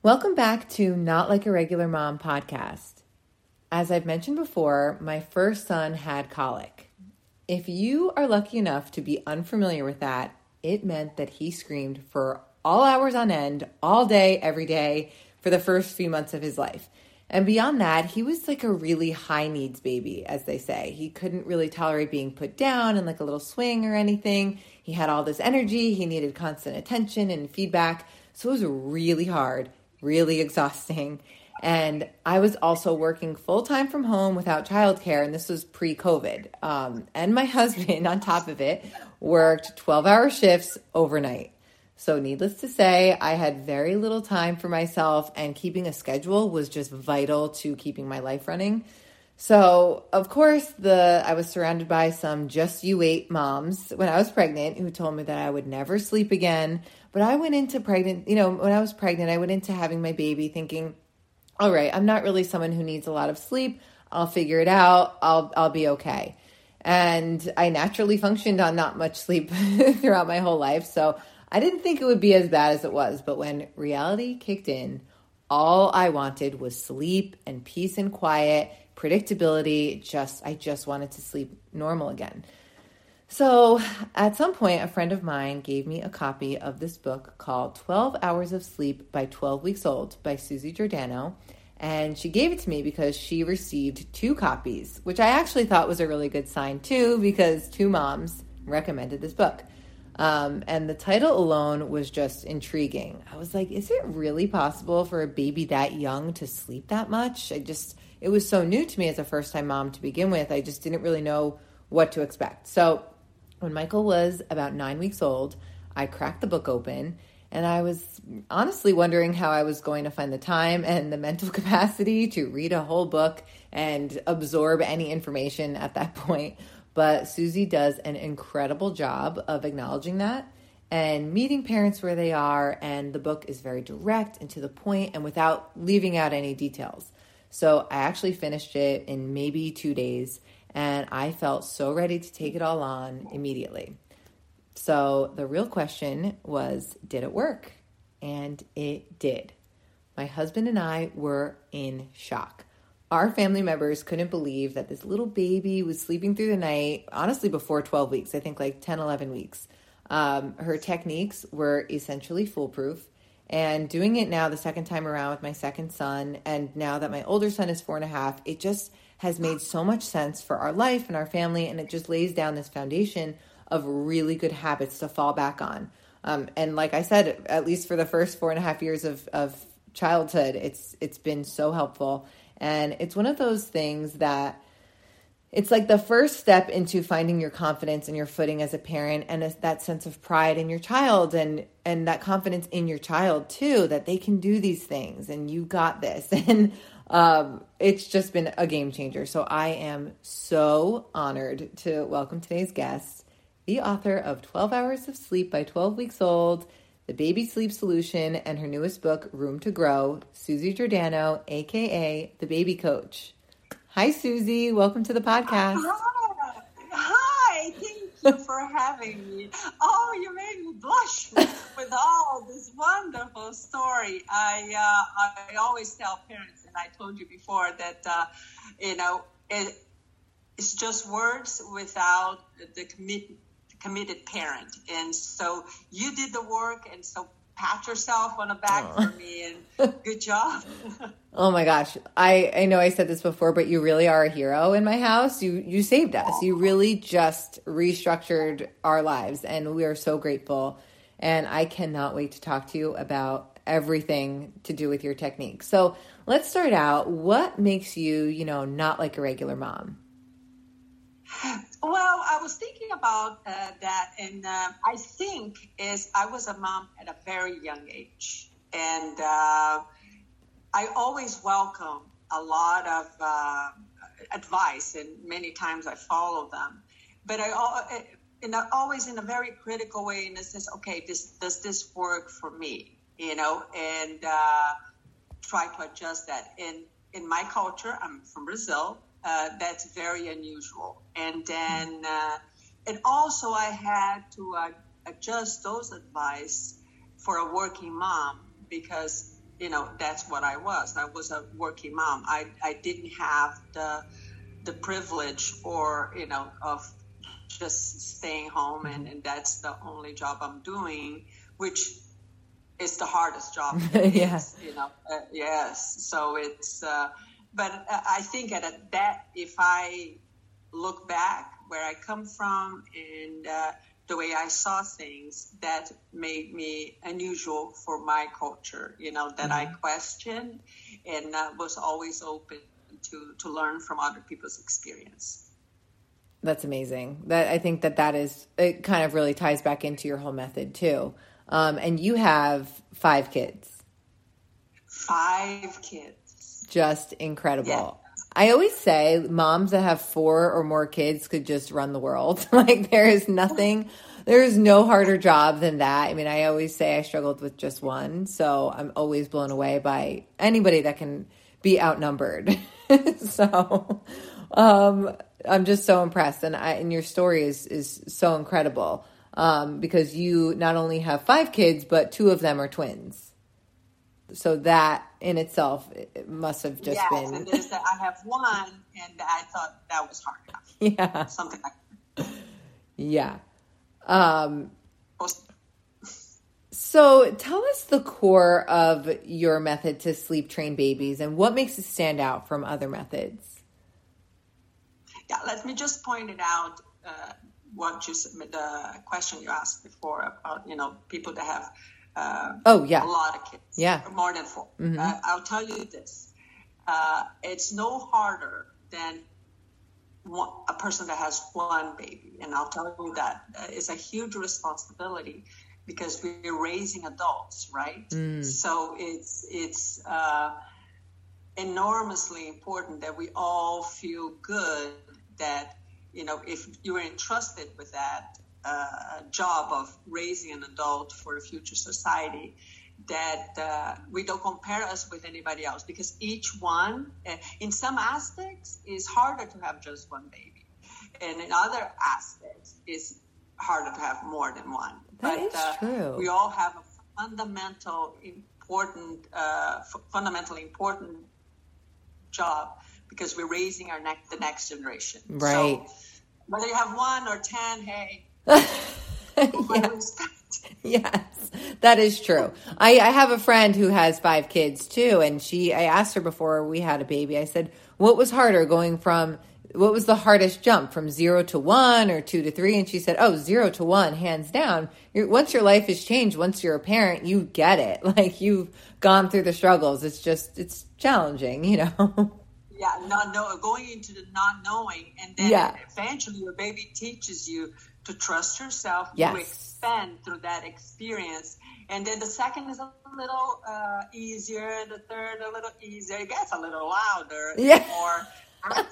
Welcome back to Not Like a Regular Mom podcast. As I've mentioned before, my first son had colic. If you are lucky enough to be unfamiliar with that, it meant that he screamed for all hours on end, all day, every day, for the first few months of his life. And beyond that, he was like a really high needs baby, as they say. He couldn't really tolerate being put down in like a little swing or anything. He had all this energy, he needed constant attention and feedback. So it was really hard really exhausting. And I was also working full time from home without childcare, and this was pre COVID. Um, and my husband, on top of it, worked 12 hour shifts overnight. So, needless to say, I had very little time for myself, and keeping a schedule was just vital to keeping my life running. So, of course, the I was surrounded by some just you wait moms when I was pregnant who told me that I would never sleep again, but I went into pregnant, you know, when I was pregnant, I went into having my baby thinking, all right, I'm not really someone who needs a lot of sleep. I'll figure it out. I'll I'll be okay. And I naturally functioned on not much sleep throughout my whole life, so I didn't think it would be as bad as it was, but when reality kicked in, all I wanted was sleep and peace and quiet, predictability, just I just wanted to sleep normal again. So, at some point, a friend of mine gave me a copy of this book called 12 Hours of Sleep by 12 Weeks Old by Susie Giordano. And she gave it to me because she received two copies, which I actually thought was a really good sign too, because two moms recommended this book. Um, and the title alone was just intriguing. I was like, is it really possible for a baby that young to sleep that much? I just, it was so new to me as a first time mom to begin with. I just didn't really know what to expect. So, when Michael was about nine weeks old, I cracked the book open and I was honestly wondering how I was going to find the time and the mental capacity to read a whole book and absorb any information at that point. But Susie does an incredible job of acknowledging that and meeting parents where they are. And the book is very direct and to the point and without leaving out any details. So I actually finished it in maybe two days and I felt so ready to take it all on immediately. So the real question was did it work? And it did. My husband and I were in shock. Our family members couldn't believe that this little baby was sleeping through the night, honestly, before 12 weeks, I think like 10, 11 weeks. Um, her techniques were essentially foolproof. And doing it now the second time around with my second son, and now that my older son is four and a half, it just has made so much sense for our life and our family, and it just lays down this foundation of really good habits to fall back on. Um, and like I said, at least for the first four and a half years of, of childhood, it's it's been so helpful, and it's one of those things that it's like the first step into finding your confidence and your footing as a parent and that sense of pride in your child and and that confidence in your child too that they can do these things and you got this and um, it's just been a game changer. So I am so honored to welcome today's guest, the author of 12 Hours of Sleep by 12 Weeks Old, The Baby Sleep Solution, and her newest book, Room to Grow, Susie Giordano, aka The Baby Coach. Hi, Susie. Welcome to the podcast. Hi. Hi. For having me. Oh, you made me blush with, with all this wonderful story. I uh, I always tell parents and I told you before that uh, you know it, it's just words without the commit, committed parent. And so you did the work, and so pat yourself on the back oh. for me and good job. oh my gosh. I, I know I said this before, but you really are a hero in my house. You you saved us. You really just restructured our lives and we are so grateful. And I cannot wait to talk to you about everything to do with your technique. So Let's start out. What makes you, you know, not like a regular mom? Well, I was thinking about uh, that, and uh, I think is I was a mom at a very young age, and uh, I always welcome a lot of uh, advice, and many times I follow them. But I, in a, always in a very critical way, and it says, okay, this does this work for me? You know, and uh, try to adjust that. In in my culture, I'm from Brazil. Uh, that's very unusual. And then, uh, and also I had to uh, adjust those advice for a working mom because you know, that's what I was. I was a working mom. I, I didn't have the the privilege or you know of just staying home and, and that's the only job I'm doing, which is the hardest job. yeah. you know, uh, yes. So it's, uh, but uh, I think at that, if I look back where I come from and uh, the way I saw things, that made me unusual for my culture. You know, that mm-hmm. I questioned and uh, was always open to to learn from other people's experience. That's amazing. That I think that that is it. Kind of really ties back into your whole method too. Um, and you have five kids. Five kids. Just incredible. Yeah. I always say moms that have four or more kids could just run the world. like there is nothing, there is no harder job than that. I mean, I always say I struggled with just one, so I'm always blown away by anybody that can be outnumbered. so, um, I'm just so impressed, and I, and your story is is so incredible um, because you not only have five kids, but two of them are twins. So that in itself it must have just yes, been. and there's that I have one, and I thought that was hard enough. Yeah, something like. That. Yeah. Um, so tell us the core of your method to sleep train babies and what makes it stand out from other methods. Yeah, let me just point it out. Uh, what you the question you asked before about you know people that have uh, oh yeah. a lot of kids. Yeah. More than 4 mm-hmm. uh, I'll tell you this. Uh, it's no harder than one, a person that has one baby. And I'll tell you that it's a huge responsibility because we're raising adults right? Mm. so it's it's uh, enormously important that we all feel good that you know, if you're entrusted with that uh, job of raising an adult for a future society, that uh, we don't compare us with anybody else because each one, uh, in some aspects, is harder to have just one baby, and in other aspects, is harder to have more than one. That but is uh, true. we all have a fundamental, important, uh, f- fundamentally important job because we're raising our next the next generation. Right. So, whether you have one or ten, hey. yes. yes, that is true. I, I have a friend who has five kids too, and she. I asked her before we had a baby. I said, "What was harder, going from what was the hardest jump from zero to one or two to three?" And she said, "Oh, zero to one, hands down. You're, once your life has changed, once you're a parent, you get it. Like you've gone through the struggles. It's just it's challenging, you know." yeah, not know, going into the not knowing, and then yeah. eventually your baby teaches you to trust yourself. Yes. You expand through that experience, and then the second is a little uh, easier, the third a little easier. It gets a little louder, yeah. more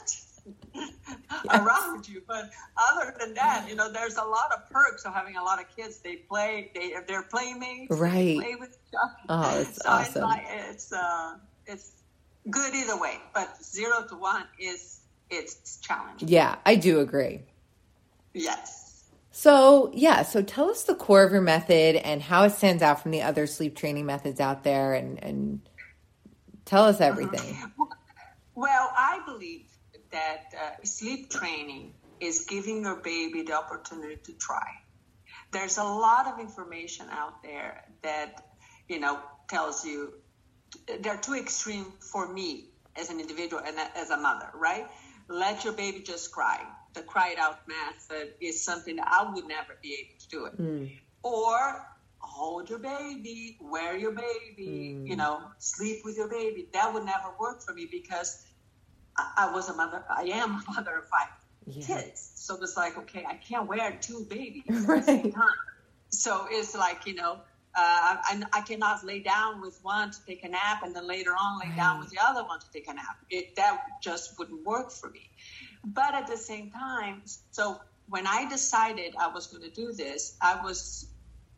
around you. But other than that, you know, there's a lot of perks of having a lot of kids. They play, they they're playmates, right? They play with each other. Oh, it's so awesome. It's like it's uh, it's good either way, but zero to one is it's challenging. Yeah, I do agree. Yes. So, yeah, so tell us the core of your method and how it stands out from the other sleep training methods out there and, and tell us everything. Mm-hmm. Well, I believe that uh, sleep training is giving your baby the opportunity to try. There's a lot of information out there that, you know, tells you they're too extreme for me as an individual and as a mother, right? Let your baby just cry. The it out method is something that I would never be able to do it. Mm. Or hold your baby, wear your baby, mm. you know, sleep with your baby. That would never work for me because I, I was a mother, I am a mother of five yeah. kids. So it's like, okay, I can't wear two babies right. at the same time. So it's like, you know, uh, I, I, cannot lay down with one to take a nap and then later on lay down with the other one to take a nap. It, that just wouldn't work for me. But at the same time, so when I decided I was going to do this, I was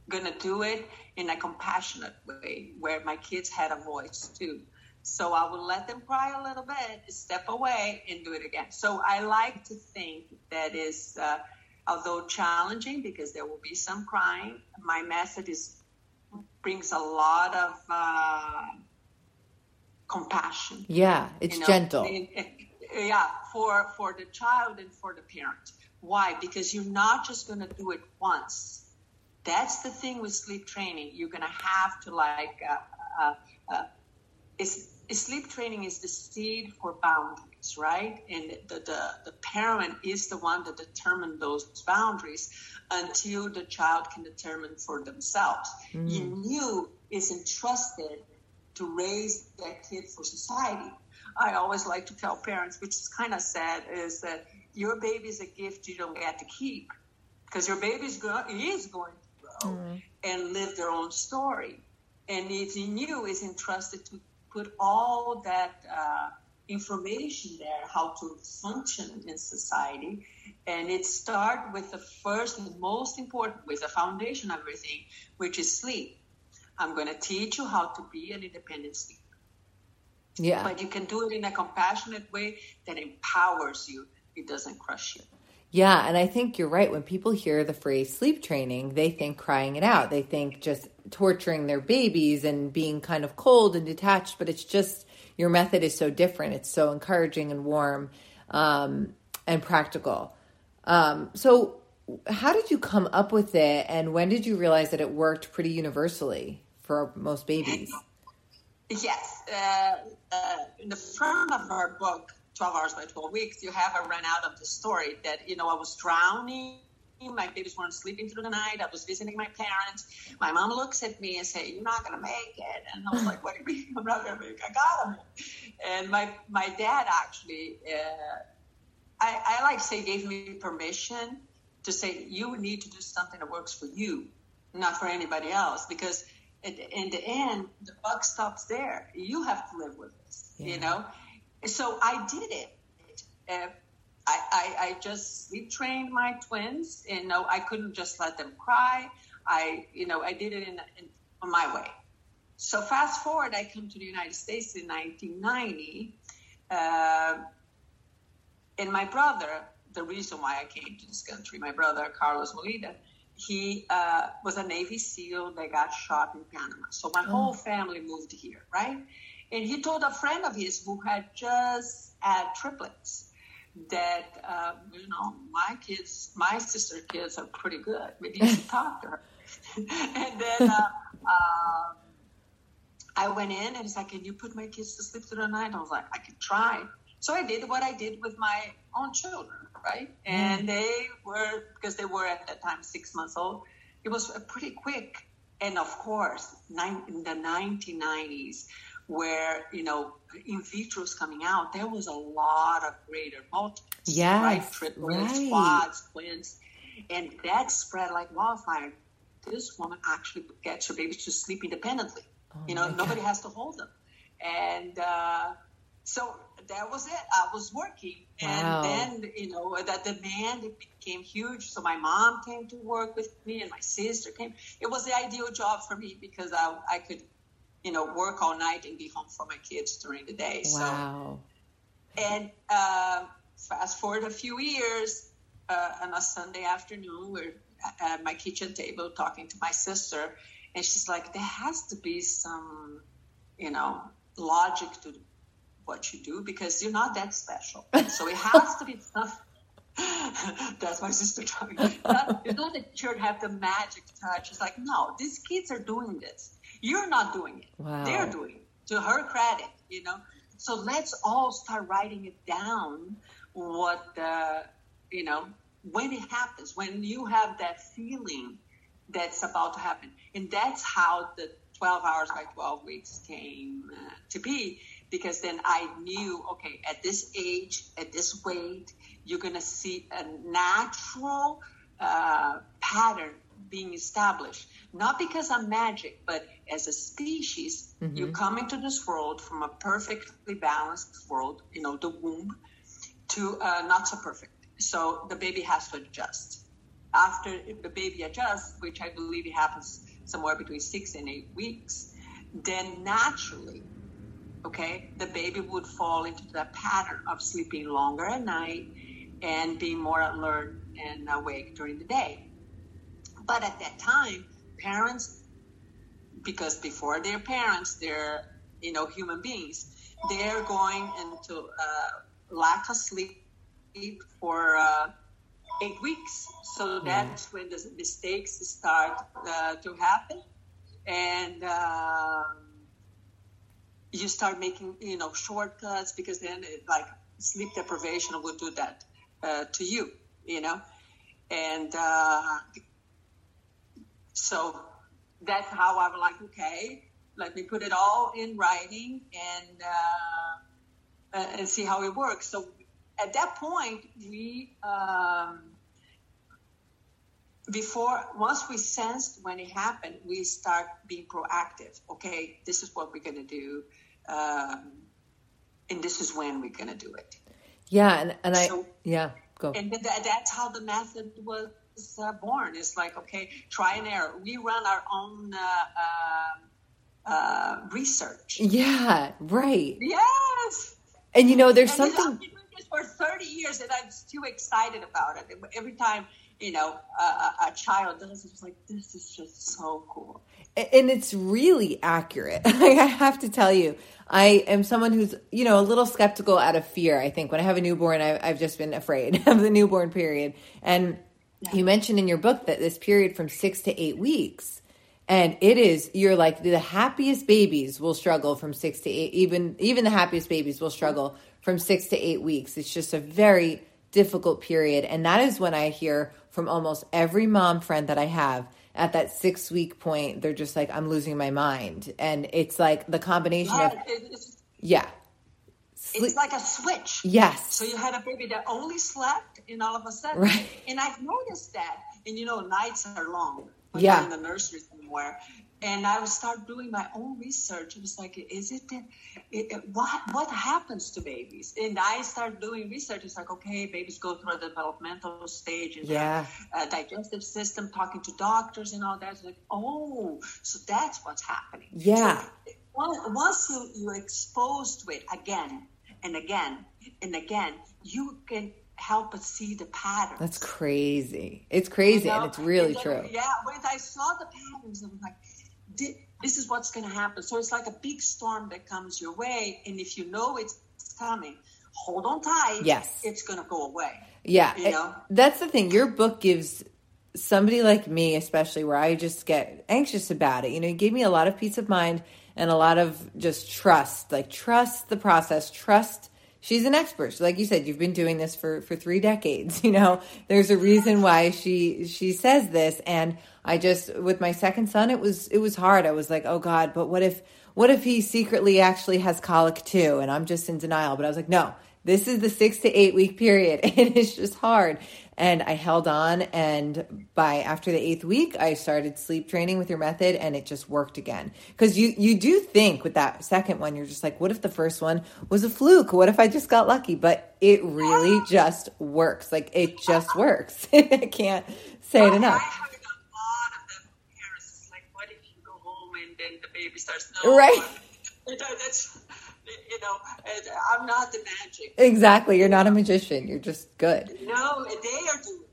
going to do it in a compassionate way where my kids had a voice too. So I would let them cry a little bit, step away, and do it again. So I like to think that is, uh, although challenging because there will be some crying, my method is brings a lot of uh, compassion. Yeah, it's you know? gentle. And, and, yeah, for for the child and for the parent. Why? Because you're not just going to do it once. That's the thing with sleep training. You're going to have to like. Uh, uh, uh, sleep training is the seed for boundaries, right? And the, the, the parent is the one that determines those boundaries until the child can determine for themselves. Mm. You is entrusted to raise that kid for society. I always like to tell parents, which is kind of sad, is that your baby is a gift you don't get to keep because your baby is going to grow mm. and live their own story. And it's in you is entrusted to put all that uh, information there, how to function in society. And it starts with the first and most important, with the foundation of everything, which is sleep. I'm going to teach you how to be an independent sleeper. Yeah. But you can do it in a compassionate way that empowers you. It doesn't crush you. Yeah, and I think you're right. When people hear the phrase sleep training, they think crying it out. They think just torturing their babies and being kind of cold and detached, but it's just your method is so different. It's so encouraging and warm um, and practical. Um, so, how did you come up with it, and when did you realize that it worked pretty universally for most babies? Yes. Uh, uh, in the front of our book, 12 hours by 12 weeks, you have a run out of the story that, you know, I was drowning. My babies weren't sleeping through the night. I was visiting my parents. My mom looks at me and say, "You're not gonna make it." And I was like, "What do you mean I'm not gonna make it? I got him." And my my dad actually, uh, I, I like say, gave me permission to say, "You need to do something that works for you, not for anybody else," because in the end, the buck stops there. You have to live with this, yeah. you know. So I did it. Uh, I, I, I, just sleep trained my twins, you know, I couldn't just let them cry. I, you know, I did it in, in on my way. So fast forward, I come to the United States in 1990, uh, and my brother. The reason why I came to this country, my brother Carlos Molina, he uh, was a Navy SEAL that got shot in Panama. So my oh. whole family moved here, right? And he told a friend of his who had just had triplets that, uh, you know, my kids, my sister kids are pretty good. Maybe you should talk to her. and then uh, uh, I went in and he's like, Can you put my kids to sleep through the night? I was like, I can try. So I did what I did with my own children, right? Mm. And they were, because they were at that time six months old, it was pretty quick. And of course, nine, in the 1990s, where you know in vitro's coming out, there was a lot of greater multiples, yes, right? Triplets, right. quads, twins, and that spread like wildfire. This woman actually gets her babies to sleep independently. Oh you know, nobody God. has to hold them, and uh, so that was it. I was working, wow. and then you know that demand became huge. So my mom came to work with me, and my sister came. It was the ideal job for me because I I could you know, work all night and be home for my kids during the day. Wow. So, and uh, fast forward a few years, uh, on a Sunday afternoon, we're at my kitchen table talking to my sister, and she's like, "There has to be some, you know, logic to what you do because you're not that special. so it has to be stuff." That's my sister talking. Not, it's not that you have the magic touch. It's like, no, these kids are doing this you're not doing it. Wow. They're doing it. To her credit, you know. So let's all start writing it down. What uh, you know when it happens, when you have that feeling that's about to happen, and that's how the 12 hours by 12 weeks came uh, to be. Because then I knew, okay, at this age, at this weight, you're going to see a natural uh, pattern being established. Not because I'm magic, but as a species, mm-hmm. you come into this world from a perfectly balanced world, you know, the womb, to uh, not so perfect. So the baby has to adjust. After the baby adjusts, which I believe it happens somewhere between six and eight weeks, then naturally, okay, the baby would fall into that pattern of sleeping longer at night and being more alert and awake during the day. But at that time, parents, because before they're parents, they're, you know, human beings, they're going into uh, lack of sleep for uh, eight weeks. So that's when the mistakes start uh, to happen, and um, you start making you know shortcuts because then it, like sleep deprivation will do that uh, to you, you know, and uh, so that's how I'm like, okay, let me put it all in writing and uh, and see how it works. So at that point, we um, before once we sensed when it happened, we start being proactive. Okay, this is what we're gonna do, um, and this is when we're gonna do it. Yeah, and, and I yeah go. And that, that's how the method was uh, born. It's like okay, try and error. We run our own uh, uh, uh, research. Yeah, right. Yes. And you know, there's And something. I've been doing this for 30 years, and I'm still excited about it. Every time, you know, a, a, child does it's like, this is just so cool. and it's really accurate. I have to tell you, I am someone who's you know a little skeptical out of fear. I think when I have a newborn, I, I've just been afraid of the newborn period. And you mentioned in your book that this period from six to eight weeks, and it is you're like the happiest babies will struggle from six to eight. Even even the happiest babies will struggle from six to eight weeks. It's just a very difficult period, and that is when I hear from almost every mom friend that I have at that six week point, they're just like, I'm losing my mind. And it's like the combination of, Yeah, it- it's, yeah. Sleep. it's like a switch. Yes. So you had a baby that only slept, and all of a sudden, Right. and I've noticed that. And you know, nights are long when Yeah. in the nursery somewhere. And I would start doing my own research. It was like, is it? It, it- what what happens to babies? And I start doing research. It's like, okay, babies go through a developmental stage and Yeah. their uh, digestive system, talking to doctors and all that. It's like, oh, so that's what's happening. Yeah. So once, you you expose to it again and again and again, you can help but see the patterns. That's crazy. It's crazy You know? and it's really then, true. Yeah, when I saw the patterns, I was like, "Thi- this is what's going to happen. So it's like a big storm that comes your way, and if you know it's coming, hold on tight. Yes. it's going to go away. Yeah. You know? that's the thing. Your book gives somebody like me, especially where I just get anxious about it. You know, it gave me a lot of peace of mind and a lot of just trust. Like trust the process, trust she's an expert. Like you said, you've been doing this for for 3 decades, you know. There's a reason why she she says this and I just with my second son it was it was hard. I was like, "Oh god, but what if what if he secretly actually has colic too?" And I'm just in denial, but I was like, "No, this is the six to eight week period and it's just hard and i held on and by after the eighth week i started sleep training with your method and it just worked again because you you do think with that second one you're just like what if the first one was a fluke what if i just got lucky but it really just works like it just works i can't say it enough heard a lot of them from parents. It's like, what if you go home and then the baby starts? No, Right. You know, that's, you know, and I'm not the magic. exactly you're not a magician you're just good No, they are doing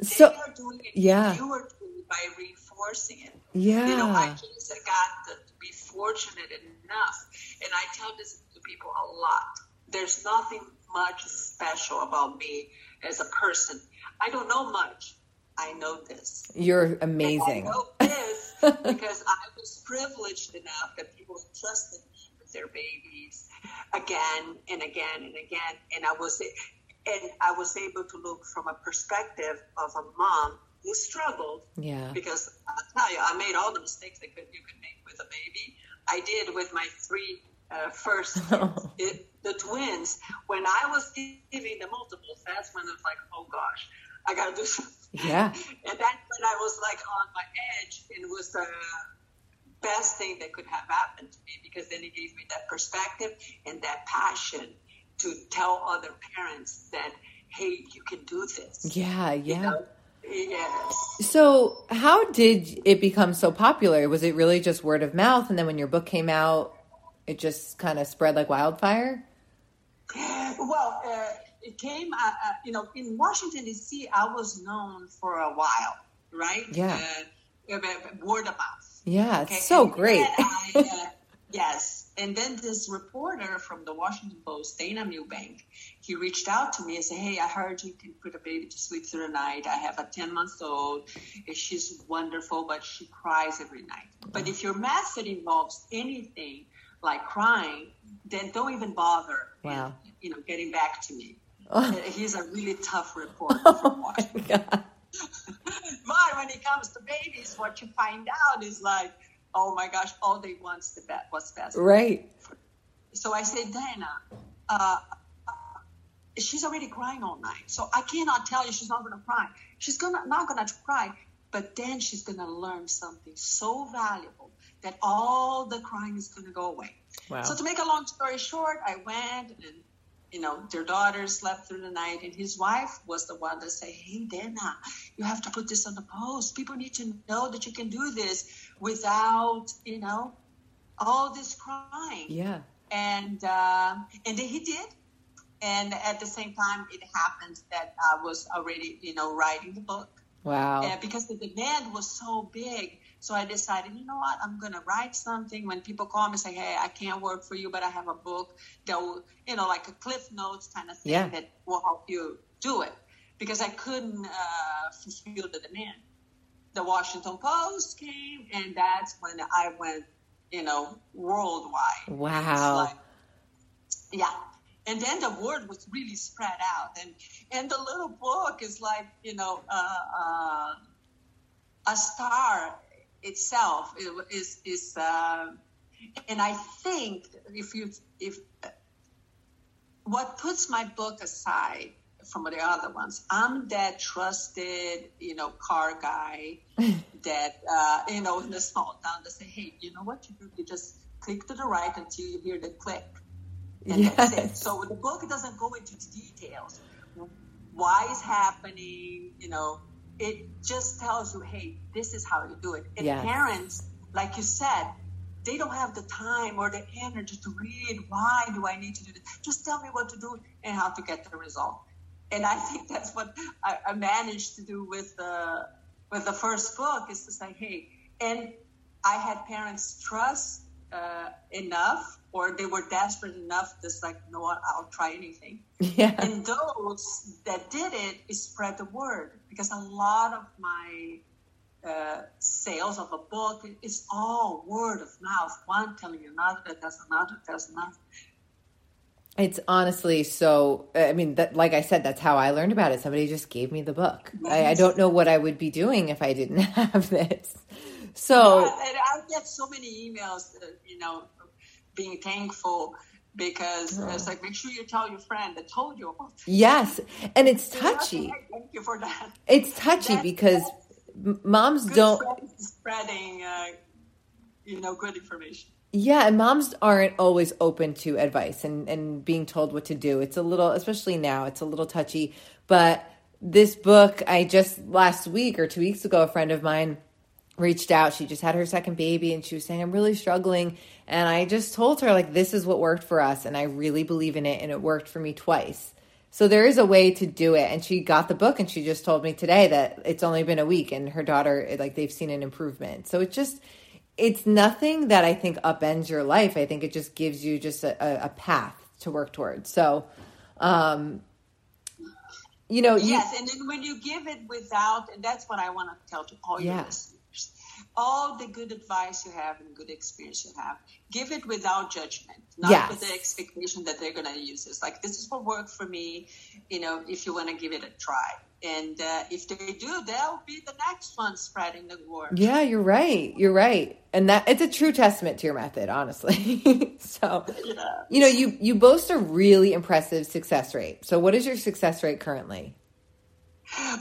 it. So- they are doing it. yeah. You are doing it by reinforcing it. yeah You know, I just got to be fortunate enough, and I tell this to people a lot. There's nothing much special about me as a person. I don't know much. I know this. you're And amazing I know this because I was privileged enough that people trusted their babies again and again and again, and I was and I was able to look from a perspective of a mom who struggled yeah because I'll tell you, I made all the mistakes that could, you could make with a baby. I did with my three uh, first it, the twins. When I was giving the multiples, that's when I was like, oh gosh, I got to do something. Yeah. And that's when I was like on my edge. and It was the best thing that could have happened to me because then it gave me that perspective and that passion to tell other parents that, hey, you can do this. yeah You yeah know? Yes. So, how did it become so popular? Was it really just word of mouth, and then when your book came out, it just kind of spread like wildfire? Well, uh, it came, uh, uh, you know, in Washington, D.C., I was known for a while, right? Yeah. Uh, uh, word of mouth. Yeah, Okay, so and great. I, uh, yes. and then this reporter from the Washington Post, Dana Milbank, he reached out to me and said, Hey, I heard you can put a baby to sleep through the night. I have a 10 month old. She's wonderful, but she cries every night. But if your method involves anything like crying, then don't even bother. Wow. you know, getting back to me. Oh. He's a really tough reporter Oh from Washington. But when it comes to babies, what you find out is like, oh my gosh, all they want's the best, what's best. Right. So I said, Dana, uh, she's already crying all night. So I cannot tell you she's not going to cry. She's gonna not going to cry, but then she's going to learn something so valuable that all the crying is going to go away. Wow. So to make a long story short, I went and you know their daughter slept through the night, and his wife was the one that said, "Hey, Dana, you have to put this on the post. People need to know that you can do this without you know all this crying." Yeah. and uh, and then he did. And at the same time, it happened that I was already, you know, writing the book Wow. because the demand was so big. So I decided, you know what, I'm going to write something. When people call me and say, hey, I can't work for you, but I have a book that will, you know, like a Cliff Notes kind of thing Yeah. that will help you do it. Because I couldn't uh, fulfill the demand. The Washington Post came, and that's when I went, you know, worldwide. Wow. Like- yeah. And then the word was really spread out, and and the little book is like you know uh, uh, a star itself is is uh, and I think if you if what puts my book aside from the other ones, I'm that trusted you know car guy that uh, you know in the small town that say, hey, you know what you do? You just click to the right until you hear the click. And that's it. Yes. So the book doesn't go into the details. Why is happening? You know, it just tells you, hey, this is how you do it. And Yes. parents, like you said, they don't have the time or the energy to read. Why do I need to do this? Just tell me what to do and how to get the result. And I think that's what I, I managed to do with the with the first book is to say, hey, and I had parents trust uh, enough, or they were desperate enough, just like, you know what, I'll try anything. Yeah. And those that did it is spread the word because a lot of my uh, sales of a book is all word of mouth. One telling another, that tells another, tells another. It's honestly so. I mean, that like I said, that's how I learned about it. Somebody just gave me the book. I, I don't know what I would be doing if I didn't have this. So Yeah, and I get so many emails, uh, you know, being thankful because it's like make sure you tell your friend that told you about this. yes, and it's touchy. Thank you for that. It's touchy That's- because moms don't. spreading, uh, you know, good information. Yeah, and moms aren't always open to advice and, and being told what to do. It's a little, especially now, it's a little touchy. But this book, I just last week or two weeks ago, a friend of mine reached out. She just had her second baby and she was saying, I'm really struggling. And I just told her, like, this is what worked for us. And I really believe in it. And it worked for me twice. So there is a way to do it. And she got the book and she just told me today that it's only been a week and her daughter, like, they've seen an improvement. So it's just, it's nothing that I think upends your life. I think it just gives you just a, a, path to work towards. So, um, you know, you, Yes, and then when you give it without, and that's what I want to tell to all your Yeah. listeners. All the good advice you have and good experience you have, give it without judgment, not Yes. with the expectation that they're going to use this. Like this is what worked for me. You know, if you want to give it a try, and uh, if they do, they'll be the next one spreading the word. yeah, you're right. You're right. And that it's a true testament to your method, honestly. so, Yeah. you know, you, you boast a really impressive success rate. So what is your success rate currently?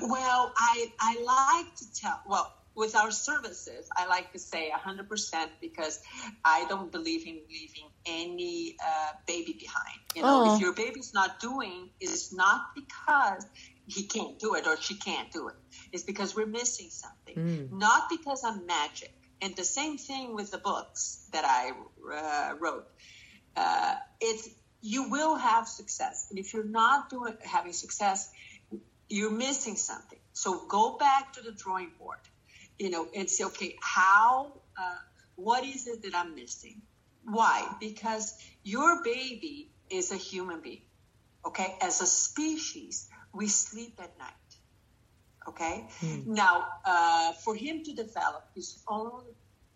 Well, I I like to tell. Well, with our services, I like to say 100% because I don't believe in leaving any uh, baby behind. You know, Aw. if your baby's not doing, it's not because he can't do it or she can't do it. It's because we're missing something. Not because I'm magic. And the same thing with the books that I uh, wrote. Uh, it's you will have success, and if you're not doing having success, you're missing something. So go back to the drawing board, you know, and say, okay, how, uh, what is it that I'm missing? Why? Because your baby is a human being. Okay. As a species, we sleep at night. Okay. Mm. Now, uh, for him to develop his own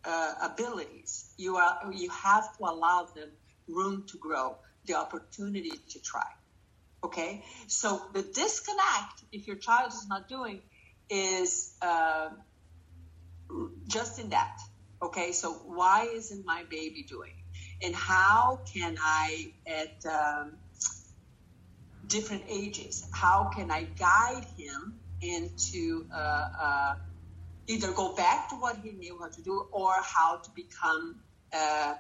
uh, abilities, you are you have to allow them room to grow, the opportunity to try. Okay. So the disconnect, if your child is not doing, is uh, just in that. Okay. So why isn't my baby doing? And how can I at um, different ages, how can I guide him into uh, uh, either go back to what he knew how to do or how to become uh,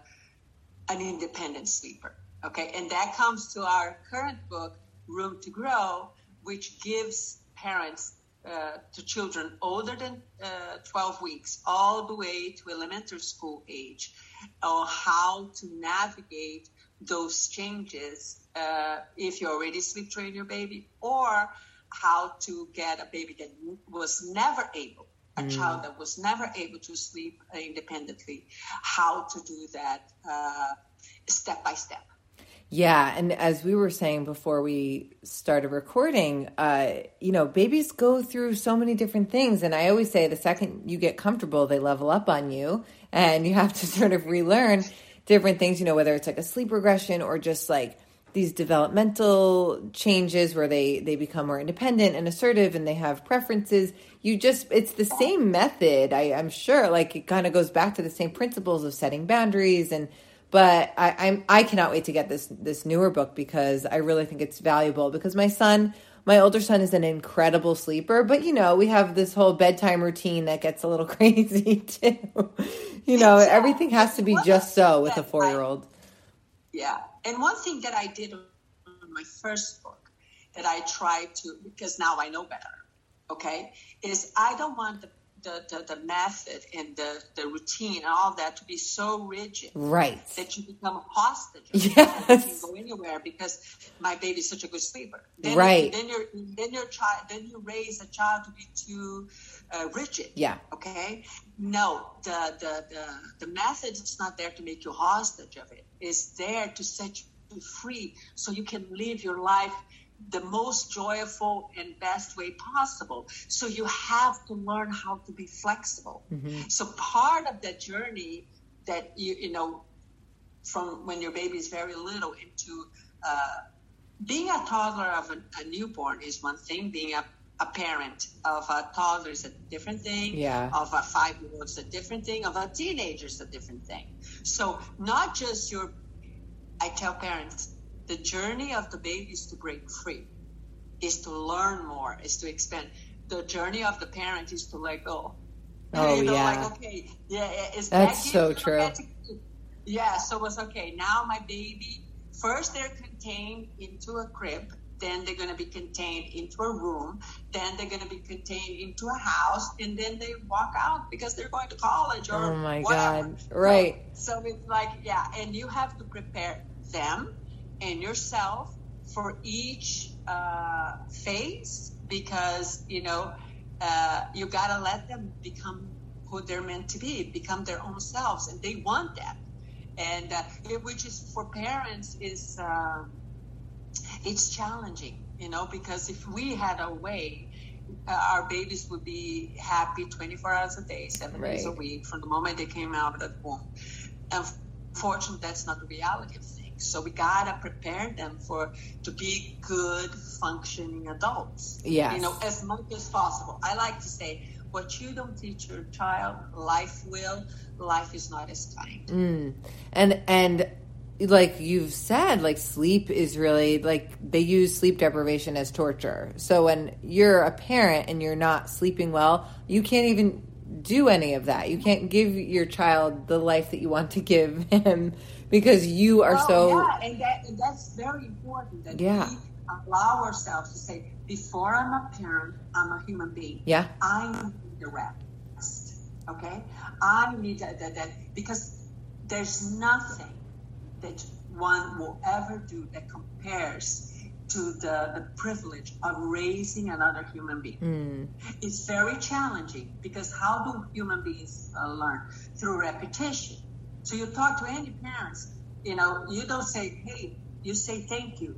an independent sleeper. Okay, and that comes to our current book, Room to Grow, which gives parents uh, to children older than uh, 12 weeks, all the way to elementary school age, on how to navigate those changes uh, if you already sleep train your baby, or how to get a baby that was never able, a mm. child that was never able to sleep independently, how to do that uh, step by step. Yeah, and as we were saying before we started recording, uh, you know, babies go through so many different things, and I always say the second you get comfortable, they level up on you, and you have to sort of relearn different things. You know, whether it's like a sleep regression or just like these developmental changes where they they become more independent and assertive and they have preferences you just it's the same method I, i'm sure like it kind of goes back to the same principles of setting boundaries and but I, I'm I cannot wait to get this this newer book because I really think it's valuable because my son my older son is an incredible sleeper, but you know, we have this whole bedtime routine that gets a little crazy too. you know, everything has to be just so with a four year old. Yeah. And one thing that I did on my first book that I tried to, because now I know better, okay, is I don't want the the, the, the method and the, the routine and all that to be so rigid. Right. That you become a hostage. Yes. You can't go anywhere because my baby's such a good sleeper. Then, right. Then you're, then your child, then you raise a child to be too uh, rigid. Yeah. Okay. No, the, the, the, the method is not there to make you hostage of it. It's there to set you free so you can live your life the most joyful and best way possible. So you have to learn how to be flexible. Mm-hmm. So part of that journey that you you know from when your baby is very little into uh, being a toddler of a, a, newborn is one thing. Being a, a parent of a toddler is a different thing. Yeah. Of a five year old is a different thing. Of a teenager is a different thing. So not just your. I tell parents the journey of the baby is to break free, is to learn more, is to expand. The journey of the parent is to let go. Oh, you know, yeah. Like, okay, yeah, it's That's so true. yeah, so it's okay. Now my baby, first they're contained into a crib, then they're going to be contained into a room, then they're going to be contained into a house, and then they walk out because they're going to college or oh my whatever. god, right? So, so it's like yeah, and you have to prepare them and yourself for each uh, phase because you know uh, you gotta let them become who they're meant to be, become their own selves, and they want that. And uh, it, which is for parents is uh, it's challenging, you know, because if we had a way, uh, our babies would be happy 24 hours a day, seven right. days a week from the moment they came out of the womb. Unfortunately, that's not the reality of things so we gotta prepare them for to be good functioning adults. Yeah. You know, as much as possible. I like to say, what you don't teach your child, life will. Life is not as kind. Mm. And and like you've said, like sleep is really like they use sleep deprivation as torture. So when you're a parent and you're not sleeping well, you can't even do any of that. You can't give your child the life that you want to give him because you are well, so yeah, and, that, and that's very important that yeah. we allow ourselves to say, before I'm a parent, I'm a human being. Yeah, I need the rest. Okay, I need that, that, that because there's nothing that one will ever do that compares to the, the privilege of raising another human being. Mm. It's very challenging because how do human beings uh, learn? Through repetition So you talk to any parents, you know, you don't say, hey, you say thank you.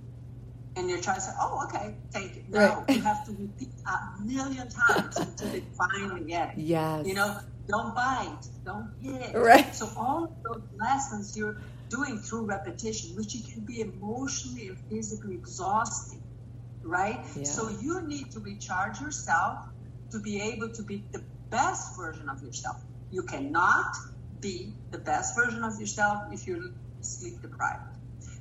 And your child says, oh, okay, thank you. No, right. you have to repeat a million times until they finally get it. Yes. You know, don't bite, don't hit. Right. So all of those lessons you're doing through repetition, which it can be emotionally and physically exhausting, right? Yeah. So you need to recharge yourself to be able to be the best version of yourself. You cannot be the best version of yourself if you're sleep deprived.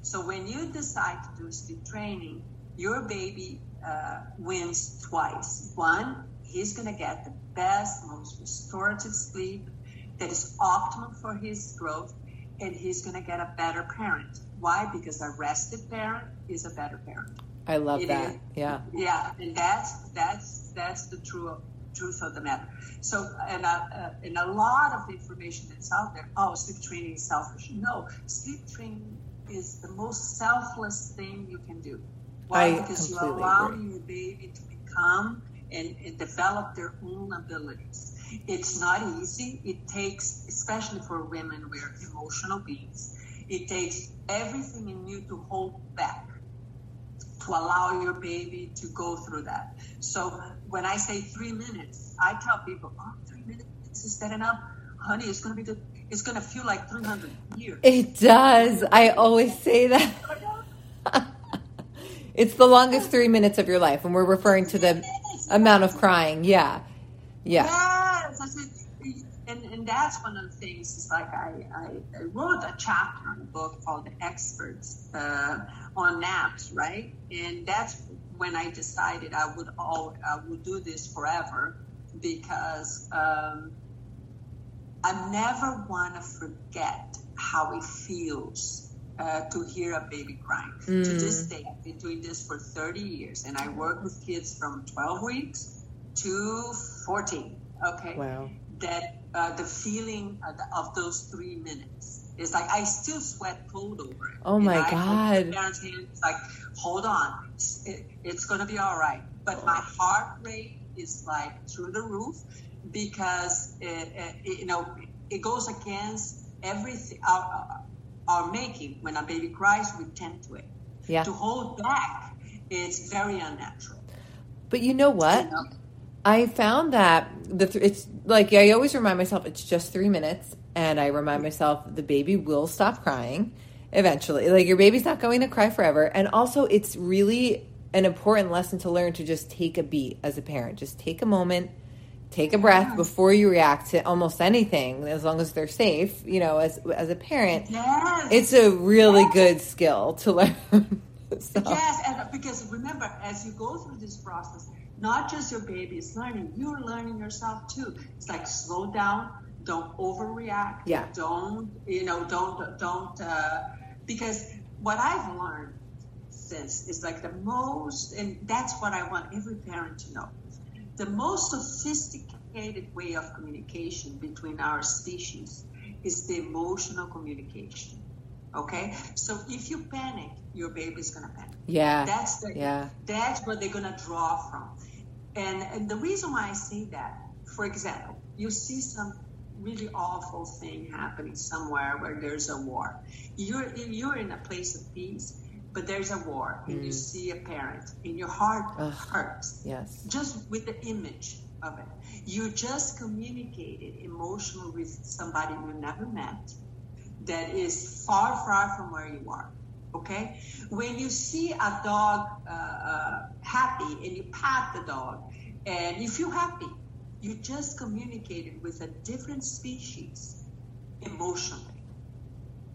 So when you decide to do sleep training, your baby uh, wins twice. One, he's going to get the best, most restorative sleep that is optimal for his growth, and he's going to get a better parent. Why? Because a rested parent is a better parent. I love it that. Is, yeah. Yeah, and that's that's that's the true truth of the matter. So, and uh, uh, and a lot of the information that's out there. Oh, sleep training is selfish. No, sleep training is the most selfless thing you can do. Why? I because you allow agree. your baby to become and, and develop their own abilities. It's not easy. It takes, especially for women, we're emotional beings. It takes everything in you to hold back, to allow your baby to go through that. So when I say three minutes, I tell people, oh, three minutes is that enough? Honey, it's going to be the, it's going to feel like 300 years. It does. I always say that. it's the longest three minutes of your life, and we're referring to the amount of crying. Yeah. Yeah. Yes. And, and that's one of the things is like I, I, wrote a chapter in a book called The Experts uh, on naps, right? And that's when I decided I would all I would do this forever because um, I never want to forget how it feels uh, to hear a baby crying. Mm. To this day, I've been doing this for 30 years, and I work with kids from 12 weeks to 14. Okay. Wow. That uh, the feeling of, those three minutes is like I still sweat cold over it. Oh my god! Parents' it's like, hold on, it, it's gonna be all right. But my heart rate is like through the roof because it, it, you know it goes against everything our, our making. When a baby cries, we tend to it. Yeah. To hold back, it's very unnatural. But you know what? You know? I found that the th- it's like I always remind myself it's just three minutes, and I remind myself the baby will stop crying eventually. Like your baby's not going to cry forever, and also it's really an important lesson to learn to just take a beat as a parent. Just take a moment, take a breath before you react to almost anything, as long as they're safe. You know, as as a parent, yes. it's a really yes. good skill to learn. so. Yes, and because remember, as you go through this process not just your baby is learning, you're learning yourself too. It's like slow down, don't overreact. Yeah. Don't, you know, don't, don't, uh, because what I've learned since is like the most, and that's what I want every parent to know. The most sophisticated way of communication between our species is the emotional communication. Okay, so if you panic, your baby's gonna panic. Yeah, that's the yeah. That's what they're gonna draw from. And, and the reason why I say that, for example, you see some really awful thing happening somewhere where there's a war. You're you're in a place of peace, but there's a war, and you mm. see a parent, and your heart Ugh, hurts. Yes, just with the image of it. You just communicated emotionally with somebody you never met, that is far, far from where you are. Okay, when you see a dog uh, uh, happy and you pat the dog and you feel happy, you just communicated with a different species emotionally.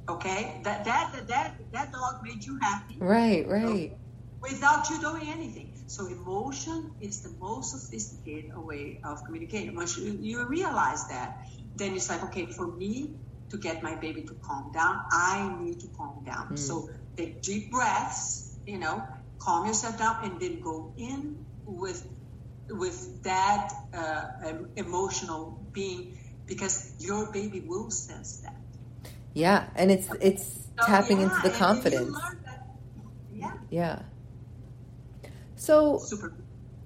Okay, that that that that dog made you happy. Right, right. without you doing anything. So emotion is the most sophisticated way of communicating. Once you, you realize that, then it's like, okay, for me to get my baby to calm down, I need to calm down. Mm. So take deep breaths, you know, calm yourself down, and then go in with with that uh, emotional being because your baby will sense that. Yeah, and it's it's so, tapping yeah, into the confidence. yeah. Yeah. So Super.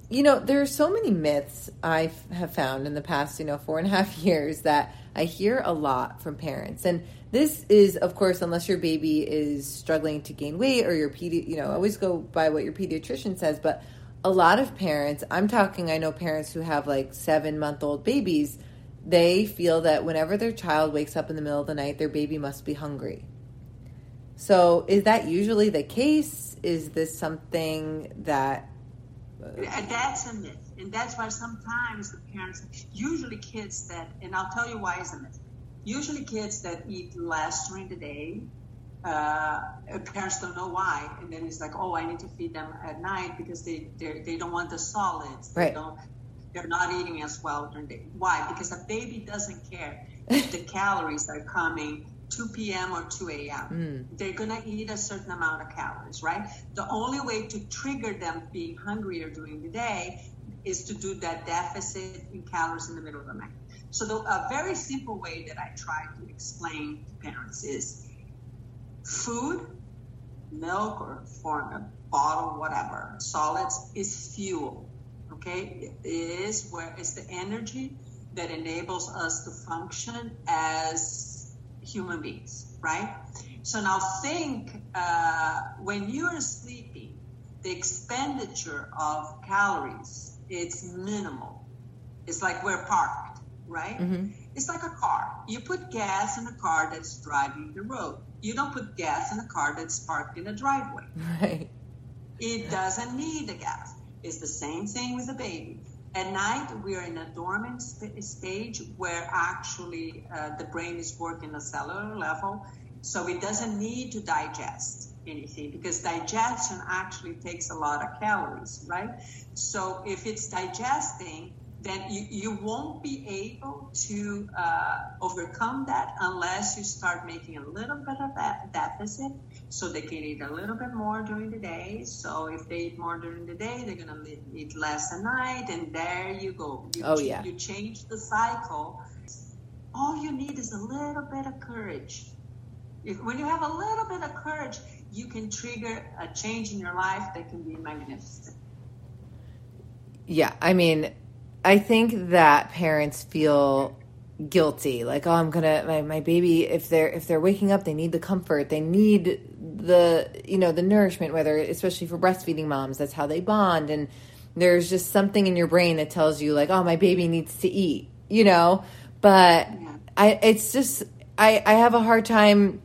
You know, there are so many myths I have found in the past, you know, four and a half years that I hear a lot from parents. And this is, of course, unless your baby is struggling to gain weight or your pedi, you know, always go by what your pediatrician says. But a lot of parents, I'm talking, I know parents who have like seven month old babies, they feel that whenever their child wakes up in the middle of the night, their baby must be hungry. So, is that usually the case? Is this something that. Uh, that's a myth. And that's why sometimes the parents, usually kids that, and I'll tell you why it's a myth. Usually kids that eat less during the day, uh, parents don't know why. And then it's like, oh, I need to feed them at night because they they don't want the solids. Right. They don't, they're not eating as well during the day. Why? Because a baby doesn't care if the calories are coming 2 p.m. or 2 a.m. Mm. They're going to eat a certain amount of calories, right? The only way to trigger them being hungrier during the day is to do that deficit in calories in the middle of the night. So the, a very simple way that I try to explain to parents is food, milk or form a bottle, whatever, solids is fuel. Okay, it is where it's the energy that enables us to function as human beings, right? So now think uh, when you're sleeping, the expenditure of calories it's minimal. It's like we're parked, right? Mm-hmm. It's like a car. You put gas in a car that's driving the road. You don't put gas in a car that's parked in a driveway. Right. It doesn't need the gas. It's the same thing with a baby. At night, we are in a dormant st- stage where actually uh, the brain is working at a cellular level, so it doesn't need to digest anything because digestion actually takes a lot of calories, right? So if it's digesting, then you, you won't be able to uh, overcome that unless you start making a little bit of that deficit so they can eat a little bit more during the day. So if they eat more during the day, they're going to eat less at night, and there you go. You, oh, yeah. You change the cycle. All you need is a little bit of courage. If, when you have a little bit of courage, you can trigger a change in your life that can be magnificent. Yeah, I mean, I think that parents feel guilty like oh i'm gonna my, my baby if they're if they're waking up they need the comfort they need the you know the nourishment whether especially for breastfeeding moms that's how they bond and there's just something in your brain that tells you like oh my baby needs to eat you know but yeah. i it's just i i have a hard time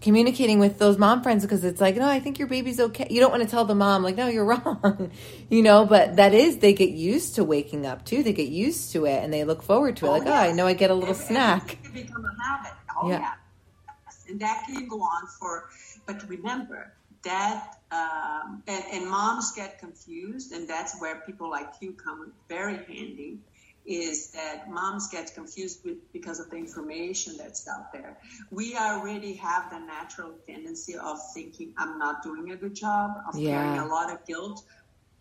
communicating with those mom friends because it's like, no, I think your baby's okay. You don't want to tell the mom, like, no, you're wrong, you know, but that is, they get used to waking up too. They get used to it and they look forward to it. Oh, like, yeah. oh, I know I get a little snack. It become a habit. Oh, yeah. yeah. And that can go on for, but remember that, um, and, and moms get confused, and that's where people like you come very handy is that moms get confused with, because of the information that's out there. We already have the natural tendency of thinking, I'm not doing a good job, of yeah. carrying a lot of guilt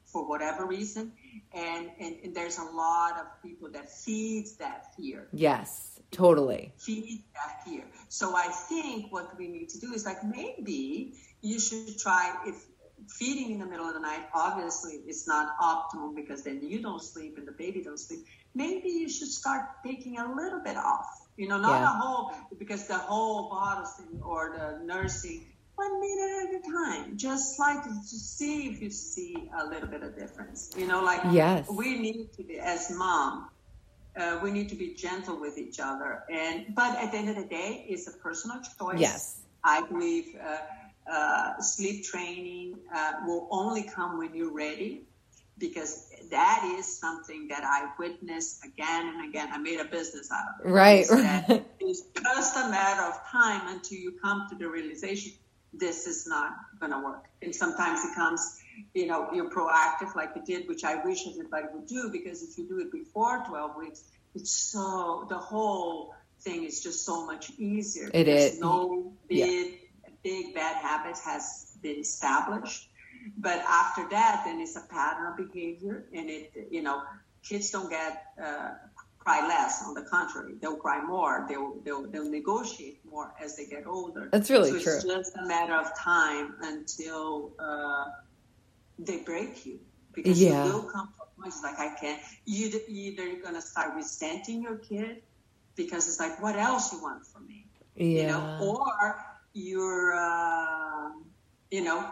for whatever reason. And, and, and, there's a lot of people that feeds that fear. Yes, totally. Feed that fear. So I think what we need to do is like maybe you should try if feeding in the middle of the night obviously it's not optimal because then you don't sleep and the baby don't sleep maybe you should start taking a little bit off. You know, not yeah. a whole because the whole bottle thing or the nursing one minute at a time. Just like to see if you see a little bit of difference. You know, like yes. we need to be as mom. Uh, we need to be gentle with each other, and but at the end of the day, it's a personal choice. Yes, I believe uh, uh, sleep training uh, will only come when you're ready because that is something that I witnessed again and again. I made a business out of it. Right. it's just a matter of time until you come to the realization this is not going to work. And sometimes it comes, you know, you're proactive like you did, which I wish everybody would do because if you do it before 12 weeks, it's so, the whole thing is just so much easier. It is. No big, yeah. big bad habits has been established but after that, then it's a pattern of behavior, and it, you know, kids don't get uh, cry less. On the contrary, they'll cry more. They'll, they'll they'll negotiate more as they get older. That's really so true. It's just a matter of time until uh, they break you because yeah. you will come to a point like I can't. You either you're gonna start resenting your kid because it's like, what else you want from me? Yeah. You know, or you're, uh, you know,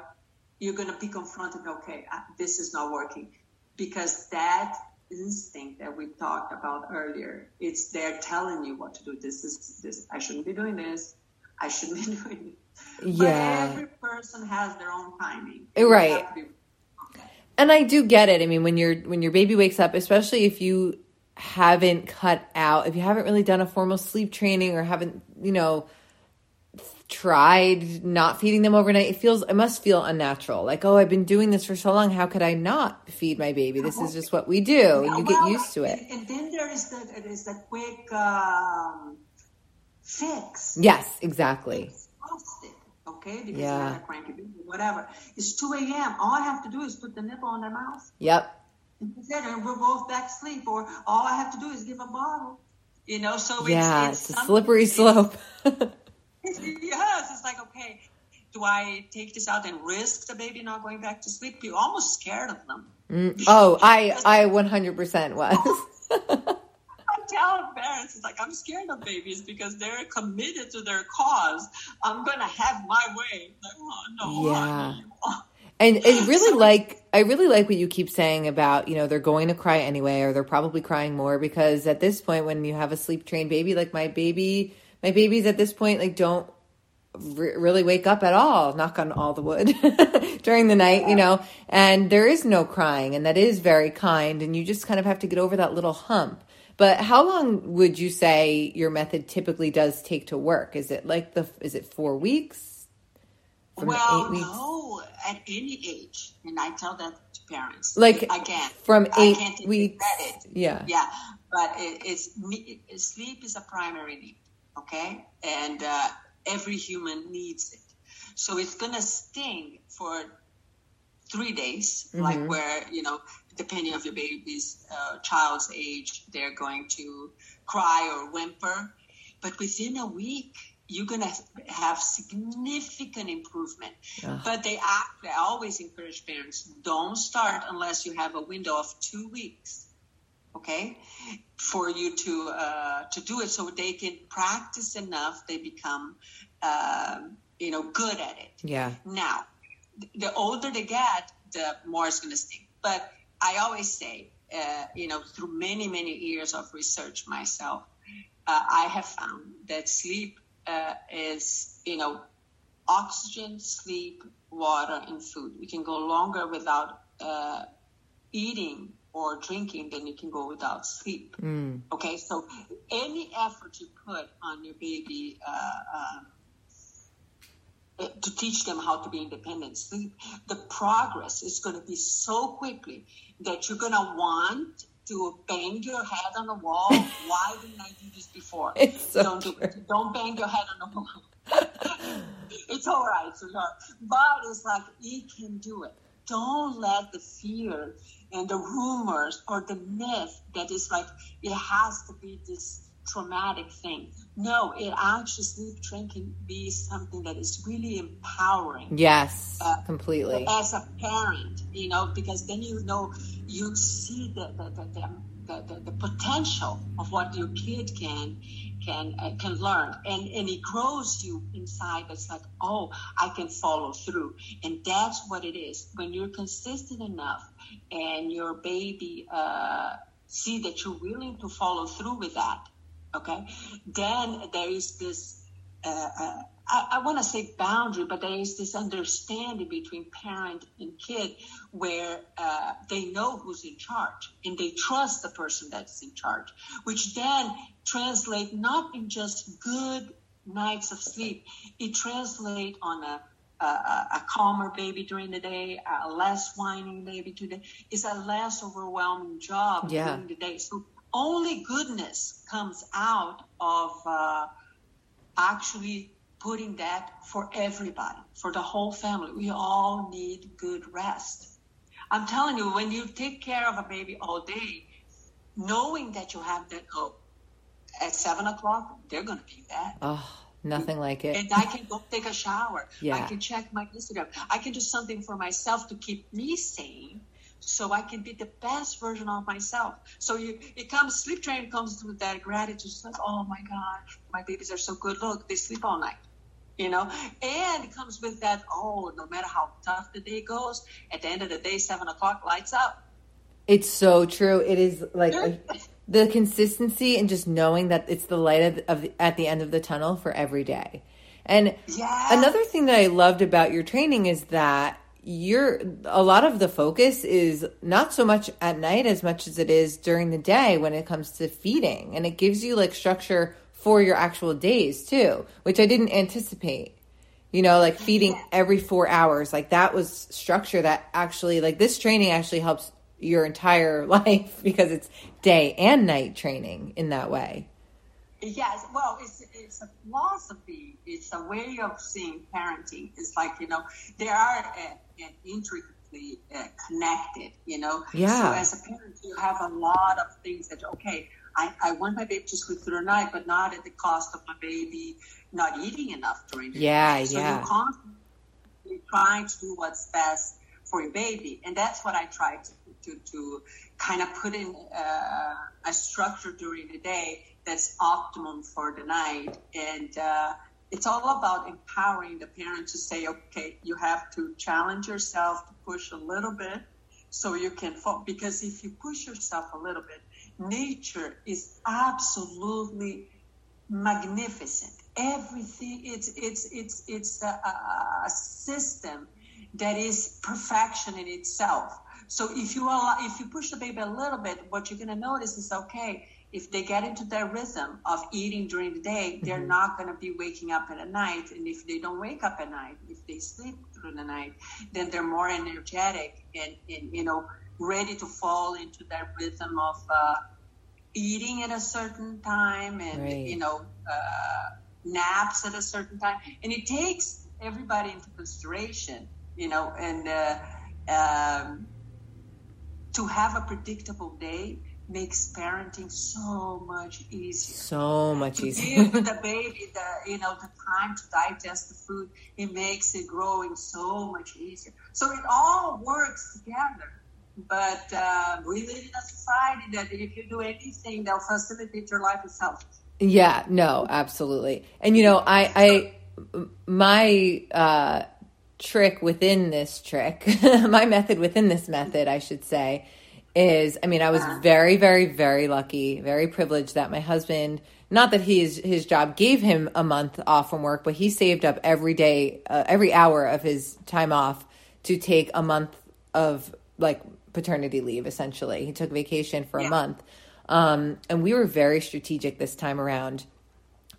you're going to be confronted. Okay, uh, this is not working because that instinct that we talked about earlier, it's there telling you what to do. This is this. I shouldn't be doing this. I shouldn't be doing it. Yeah. But every person has their own timing. Right. You have to be- and I do get it. I mean, when your when your baby wakes up, especially if you haven't cut out, if you haven't really done a formal sleep training or haven't, you know, tried not feeding them overnight, it feels it must feel unnatural. Like, oh, I've been doing this for so long. How could I not feed my baby? This is just what we do. And you get Well, used to it. And, and then there is the it is the quick um, fix. Yes, exactly. Exhausted, okay? Because Yeah. a cranky baby, whatever. It's 2 a.m. All I have to do is put the nipple on their mouth. Yep. And that's it, and we're both back asleep. Or all I have to do is give a bottle. You know, so it's, Yeah, it's, it's a slippery slope. yes, it's like okay, do I take this out and risk the baby not going back to sleep? You're almost scared of them. Mm, oh, I I 100% was. I tell parents, it's like I'm scared of babies because they're committed to their cause. I'm gonna have my way. Like, oh no, Yeah. And and really like I really like what you keep saying about, you know, they're going to cry anyway or they're probably crying more because at this point when you have a sleep trained baby like my baby my babies at this point like don't re- really wake up at all, knock on all the wood during the night, you know. And there is no crying and that is very kind and you just kind of have to get over that little hump. But how long would you say your method typically does take to work? Is it like the is it 4 weeks? From Well, eight weeks? no, at any age, and I tell that to parents. Like, again, from I eight weeks. Yeah. Yeah, but it, it's sleep is a primary need, okay, and uh, every human needs it. So it's gonna sting for three days, like where you know, depending of your baby's uh, child's age, they're going to cry or whimper, but within a week. You're gonna have significant improvement, Ugh. but they act. I always encourage parents: don't start unless you have a window of two weeks okay for you to uh, to do it so they can practice enough they become um, you know good at it. Yeah. now the older they get the more it's going to sting but i always say uh, you know through many many years of research myself uh, i have found that sleep uh, is you know oxygen sleep water and food. We can go longer without uh, eating or drinking then you can go without sleep Mm. Okay, so any effort you put on your baby uh, uh, to teach them how to be independent, sleep, the progress is going to be so quickly that you're going to want to bang your head on the wall. Why didn't I do this before? So don't do, don't bang your head on the wall. it's all right, sweetheart. But it's like you can do it. Don't let the fear and the rumors or the myth that is like it has to be this traumatic thing. No, it actually sleep training can be something that is really empowering Yes, Uh, completely. as a parent, you know, because then you know you see the the, the, the, the, the, the potential of what your kid can can uh, can learn, and and it grows you inside. It's like, oh, I can follow through, and that's what it is. When you're consistent enough, and your baby uh, see that you're willing to follow through with that, okay, then there is this. Uh, uh, I, I want to say boundary, but there is this understanding between parent and kid where uh, they know who's in charge and they trust the person that's in charge, which then translate not in just good nights of sleep, it translate on a a, a calmer baby during the day, a less whining baby today. It's a less overwhelming job Yeah. during the day. So only goodness comes out of uh, actually putting that for everybody, for the whole family. We all need good rest. I'm telling you, when you take care of a baby all day, knowing that you have that hope at seven o'clock, they're going to be bad. Oh, nothing like it. And I can go take a shower. Yeah. I can check my Instagram. I can do something for myself to keep me sane so I can be the best version of myself. So you, it comes, sleep training comes with that gratitude. It's like, oh my God, my babies are so good. Look, they sleep all night, you know? And it comes with that, oh, no matter how tough the day goes, at the end of the day, seven o'clock lights up. It's so true. It is like a, the consistency and just knowing that it's the light of, of at the end of the tunnel for every day. And yes. another thing that I loved about your training is that you're a lot of the focus is not so much at night as much as it is during the day when it comes to feeding and it gives you like structure for your actual days too which i didn't anticipate you know like feeding every four hours like that was structure that actually like this training actually helps your entire life because it's day and night training in that way Yes, well, it's it's a philosophy. It's a way of seeing parenting. It's like you know they are uh, uh, intricately uh, connected. You know, Yeah. So as a parent, you have a lot of things that okay, I, I want my baby to sleep through the night, but not at the cost of my baby not eating enough during the night. Yeah, day. So yeah. you're constantly trying to do what's best for your baby, and that's what I try to to, to kind of put in uh, a structure during the day that's optimum for the night. And uh, it's all about empowering the parent to say, okay, you have to challenge yourself to push a little bit so you can fall. Because if you push yourself a little bit, nature is absolutely magnificent. Everything it's it's it's it's a, a system that is perfection in itself. So if you allow, if you push the baby a little bit, what you're going to notice is okay. If they get into their rhythm of eating during the day, they're not going to be waking up at night. And if they don't wake up at night, if they sleep through the night, then they're more energetic and, and you know ready to fall into that rhythm of uh, eating at a certain time and Right. you know uh, naps at a certain time. And it takes everybody into consideration, you know, and uh, um, to have a predictable day makes parenting so much easier. so much easier give the baby the you know the time to digest the food, it makes it growing so much easier. So it all works together. But uh, we live in a society that if you do anything, they'll facilitate your life itself. Yeah, no, absolutely. And you know, I, I, my uh, trick within this trick, my method within this method, I should say, is I mean, I was very, very, very lucky, very privileged that my husband, not that his his job gave him a month off from work, but he saved up every day, uh, every hour of his time off to take a month of like paternity leave. Essentially, he took vacation for a month, um, and we were very strategic this time around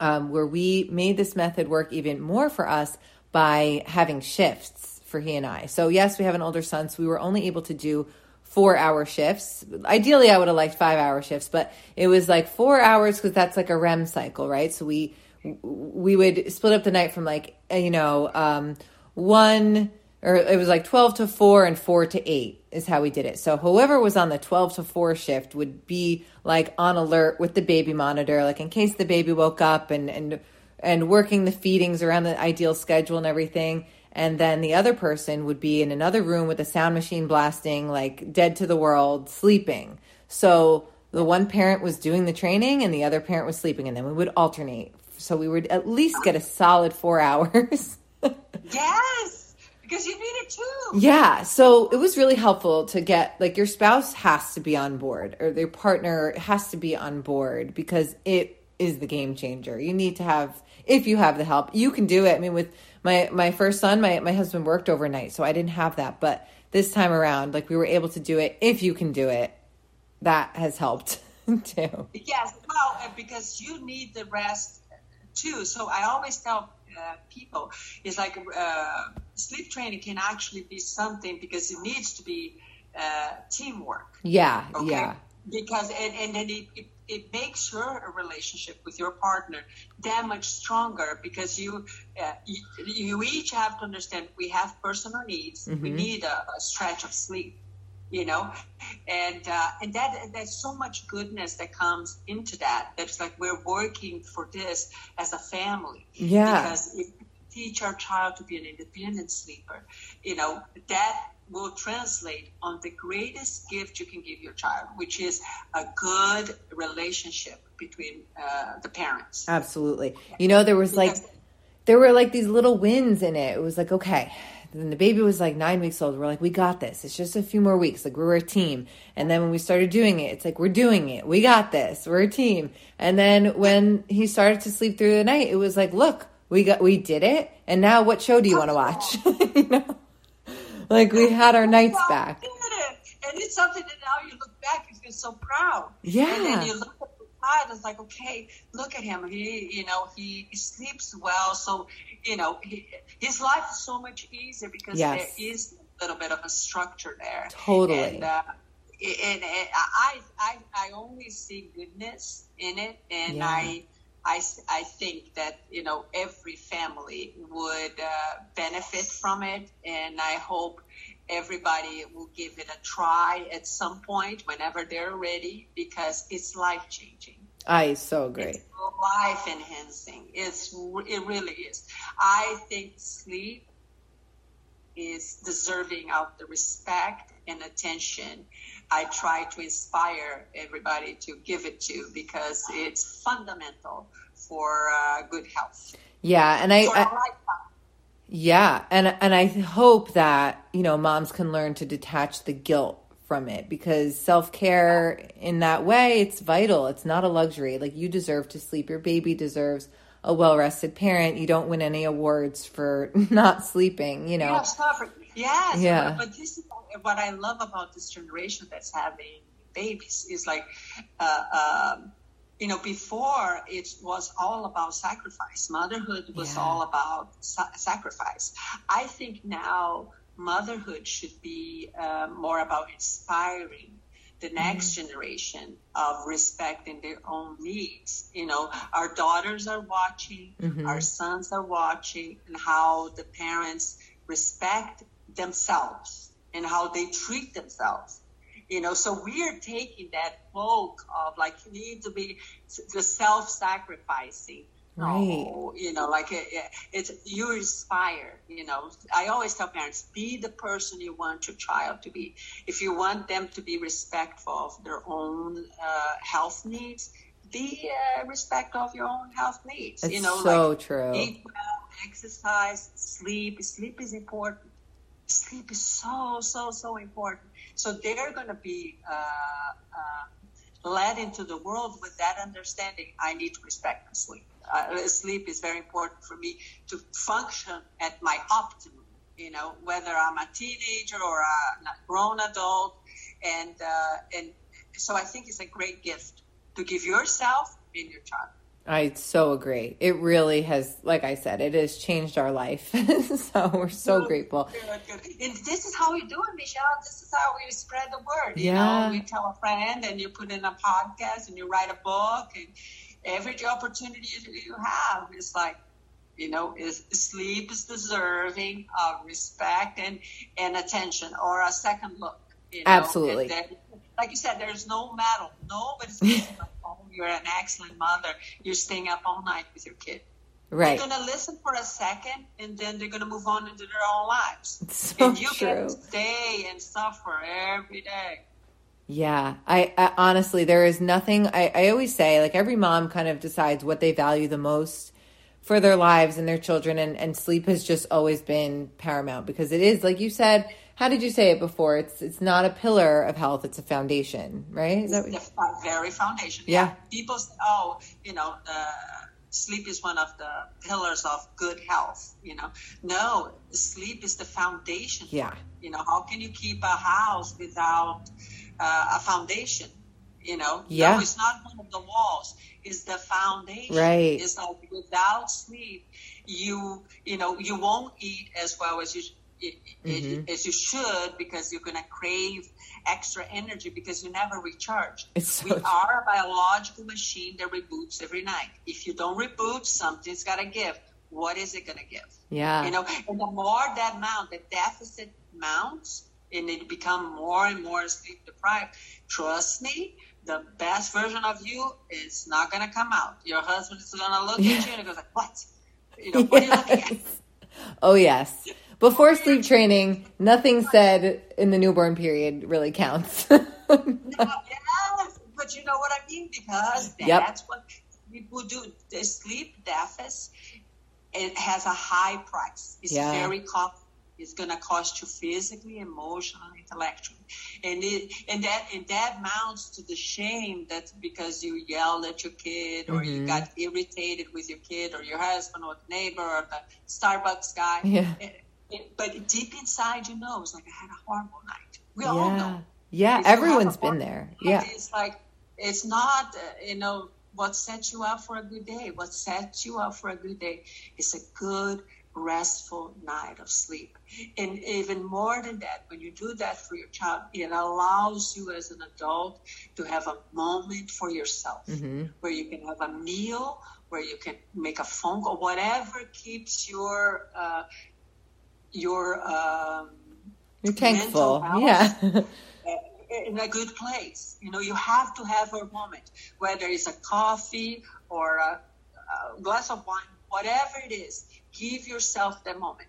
um, where we made this method work even more for us by having shifts for he and I. So, yes, we have an older son, so we were only able to do four hour shifts. Ideally, I would have liked five hour shifts, but it was like four hours because that's like a REM cycle, right? So we we would split up the night from like uh, you know um, one or it was like 12 to 4 and 4 to 8 is how we did it. So whoever was on the 12 to 4 shift would be like on alert with the baby monitor like in case the baby woke up and and and working the feedings around the ideal schedule and everything. And then the other person would be in another room with a sound machine blasting like dead to the world sleeping. So the one parent was doing the training and the other parent was sleeping and then we would alternate. So we would at least get a solid 4 hours. Yes, because you need it too. Yeah, so it was really helpful to get like your spouse has to be on board or their partner has to be on board because it is the game changer. You need to have if you have the help, you can do it. I mean with my my first son, my my husband worked overnight, so I didn't have that, but this time around like we were able to do it if you can do it. That has helped too. Yes, well, because you need the rest too. So I always tell uh, people, it's like uh, sleep training can actually be something because it needs to be uh, teamwork. Yeah, Okay. yeah. Because and, and then it, it, it makes your relationship with your partner that much stronger because you uh, you, you each have to understand we have personal needs. We Mhm. need a, a stretch of sleep, you know, and uh, and that there's so much goodness that comes into that. That's like we're working for this as a family. Yeah. Because if teach our child to be an independent sleeper, you know, that will translate on the greatest gift you can give your child, which is a good relationship between uh, the parents. Absolutely. You know, there was like, there were like these little wins in it. It was like, okay, then the baby was like nine weeks old. We're like, we got this. It's just a few more weeks. Like, we're a team. And then when we started doing it, it's like, we're doing it. We got this. We're a team. And then when he started to sleep through the night, it was like, look, we got, we did it. And now what show do you want to watch? you know? Like, we had our nights back. And it's something that now you look back, you feel so proud. Yeah. And then you look at the child, it's like, okay, look at him. He, you know, he sleeps well. So you know, he, his life is so much easier because yes. there is a little bit of a structure there. Totally. And, uh, and, and I, I, I only see goodness in it, and yeah. I, I, I think that you know every family would uh, benefit from it, and I hope everybody will give it a try at some point whenever they're ready because it's life changing. I so agree. It's life enhancing. It's it really is. I think sleep is deserving of the respect and attention I try to inspire everybody to give it to because it's fundamental for uh, good health. Yeah, and I, I yeah, and and I hope that you know moms can learn to detach the guilt from it because self care in that way, it's vital. It's not a luxury. Like you deserve to sleep. Your baby deserves a well rested parent. You don't win any awards for not sleeping, you know. Yes, yes. Yeah. But, but this is what I love about this generation that's having babies is like, uh, um, you know, before it was all about sacrifice. Motherhood was yeah. all about sa- sacrifice. I think now motherhood should be uh, more about inspiring the next mm-hmm. generation of respecting their own needs. You know, our daughters are watching, mm-hmm. our sons are watching, and how the parents respect themselves and how they treat themselves. You know, so we are taking that bulk of like you need to be the self-sacrificing Right. Oh, you know, like it, it's you inspire. You know, I always tell parents, be the person you want your child to be. If you want them to be respectful of their own uh, health needs, be uh, respectful of your own health needs. It's you know, so like true. Eat well, exercise, sleep. Sleep is important. Sleep is so so so important. So they're going to be. Uh, uh, led into the world with that understanding. I need to respect my sleep uh, sleep is very important for me to function at my optimum. You know, whether I'm a teenager or a grown adult, and uh, and so I think it's a great gift to give yourself and your child. I so agree. It really has, like I said, it has changed our life. so we're so good, grateful. Good, good. And this is how we do it, Michelle. This is how we spread the word. You yeah. know, we tell a friend and you put in a podcast and you write a book and every opportunity you have is like you know is sleep is deserving of respect and and attention or a second look you know? absolutely then, like you said there's no medal nobody's you're an excellent mother you're staying up all night with your kid Right. They're going to listen for a second and then they're going to move on into their own lives. So and you true. get to stay and suffer every day. Yeah, I, I, honestly, there is nothing. I, I always say, like, every mom kind of decides what they value the most for their lives and their children, and, and sleep has just always been paramount because it is, like you said. How did you say it before? It's it's not a pillar of health; it's a foundation, right? Is that what the very foundation. Yeah. yeah. People, say, oh, you know, uh, sleep is one of the pillars of good health. You know, no, sleep is the foundation. Yeah. You know, how can you keep a house without uh, a foundation. You know, yeah. no, it's not one of the walls. It's the foundation. Right. It's like without sleep, you you know you won't eat as well as you mm-hmm. as you should because you're gonna crave extra energy because you never recharge. So we are a biological machine that reboots every night. If you don't reboot, something's gotta give. What is it gonna give? Yeah. You know, and the more that mount, the deficit mounts, and it become more and more sleep deprived, trust me, the best version of you is not going to come out. Your husband is going to look at you and he goes like, what? You know, what yes. are you looking at? Oh, yes. Before sleep training, nothing said in the newborn period really counts. no, yes, but you know what I mean? Because Yep. that's what people do. The sleep deficit, it has a high price. It's Yeah. very costly. It's going to cost you physically, emotionally, intellectually, and it and that and that mounts to the shame that's because you yelled at your kid or you Mhm. got irritated with your kid or your husband or the neighbor or the Starbucks guy. Yeah. It- it- but deep inside, you know, it's like I had a horrible night. We all know. Yeah, If you have everyone's been there. Yeah. It's like, it's not, uh, you know, what sets you up for a good day. What sets you up for a good day is a good, restful night of sleep. And even more than that, when you do that for your child, it allows you as an adult to have a moment for yourself hmm where you can have a meal, where you can make a phone call, whatever keeps your, uh, your, um, You're thankful. Yeah. in a good place. You know, you have to have a moment, whether it's a coffee or a, a glass of wine, whatever it is. Give yourself that moment.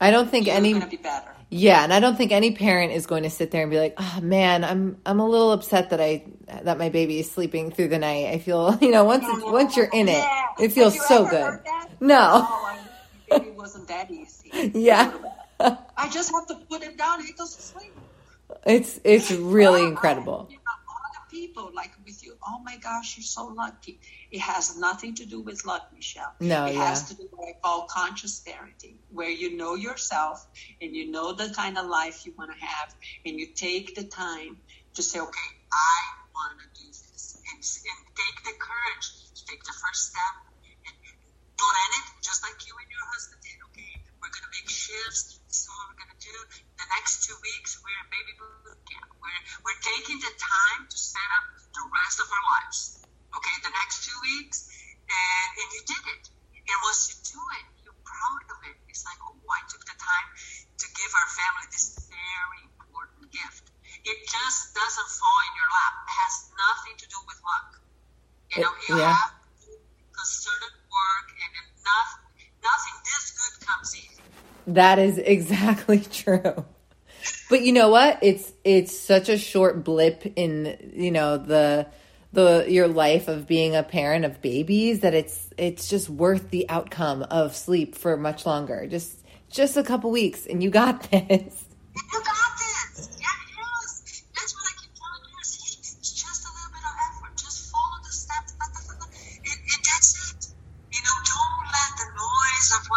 I don't think You're any be better. Yeah, and I don't think any parent is going to sit there and be like, "Oh man, I'm I'm a little upset that I that my baby is sleeping through the night." I feel, you know, once it's, once you're in it, Yeah. it feels so good. No. Oh, it wasn't that easy. Yeah. I just have to put him down. He goes to sleep. It's it's really Oh, incredible. You know, other people like with you. Oh my gosh, you're so lucky. It has nothing to do with luck, Michelle. No, it yeah. has to do with what I call conscious parenting, where you know yourself and you know the kind of life you want to have, and you take the time to say, okay, I want to do this, and, and take the courage to take the first step plan it, just like you and your husband did. Okay, we're gonna make shifts. This is what we're gonna do. The next two weeks, we're in baby boot camp. We're we're taking the time to set up the rest of our lives. Okay, the next two weeks, and, and you did it. And once you do it, you're proud of it. It's like, oh, I took the time to give our family this very important gift. It just doesn't fall in your lap. It has nothing to do with luck. You know, you Yeah. have to work, and nothing this good comes easy. That is exactly true. But you know what? It's it's such a short blip in you know the the your life of being a parent of babies that it's it's just worth the outcome of sleep for much longer. Just just a couple weeks and you got this. You got this.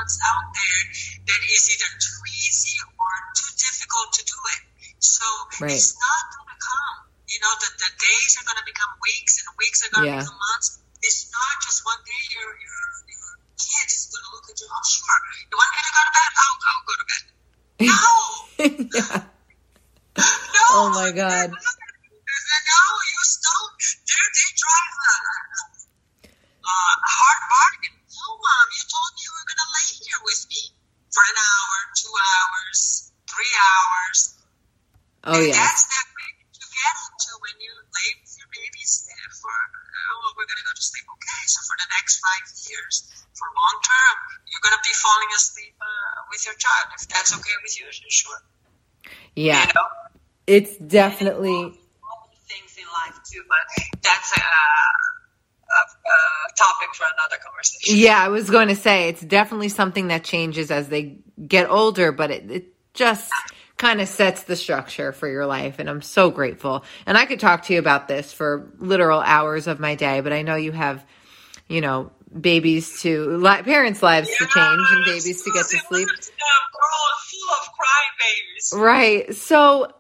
What's out there that is either too easy or too difficult to do it. So Right. it's not going to come. You know, the, the days are going to become weeks, and weeks are going to Yeah. become months. It's not just one day your your your kid is going to look at you. Oh, sure. You want me to go to bed? I'll, I'll go to bed. No. yeah. No. Oh, my God. No, you still, they, they drive a, a hard bargain. No, mom, you told me you were going to lay here with me for an hour, two hours, three hours. Oh and yes. That's that way you get into when you lay with your babies uh, for, oh, we're going to go to sleep. Okay, so for the next five years, for long term, you're going to be falling asleep uh, with your child. If that's okay with you, sure. Yeah. You know? It's definitely things in life too, but that's a, a, a topic for another conversation. Yeah, I was going to say it's definitely something that changes as they get older, but it, it just kind of sets the structure for your life. And I'm so grateful. And I could talk to you about this for literal hours of my day, but I know you have, you know, babies to, li- parents' lives to change and babies to get to sleep. Full of crybabies. Right. So,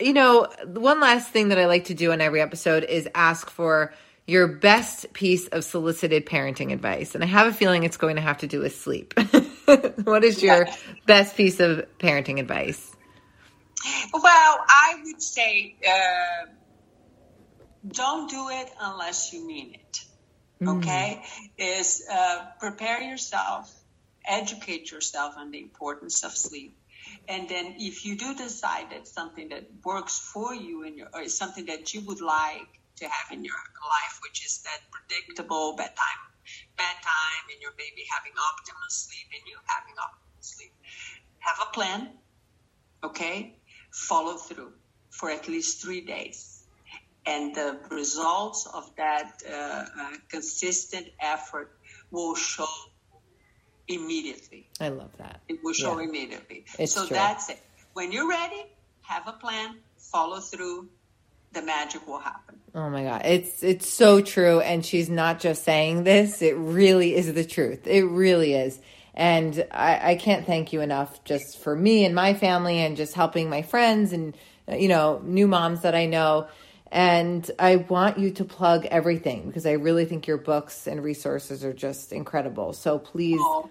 you know, one last thing that I like to do in every episode is ask for your best piece of solicited parenting advice. And I have a feeling it's going to have to do with sleep. what is your best piece of parenting advice? Well, I would say uh, don't do it unless you mean it. Okay, is uh, prepare yourself, educate yourself on the importance of sleep, and then if you do decide that something that works for you and your or is something that you would like to have in your life, which is that predictable bedtime bedtime and your baby having optimal sleep and you having optimal sleep. Have a plan, okay? Follow through for at least three days. And the results of that uh, uh, consistent effort will show immediately. I love that. It will show Yeah. immediately. It's so true. that's it. When you're ready, have a plan, follow through, the magic will happen. Oh my god, it's it's so true and she's not just saying this, it really is the truth. It really is. And I, I can't thank you enough just for me and my family and just helping my friends and you know, new moms that I know. And I want you to plug everything because I really think your books and resources are just incredible. So please Oh,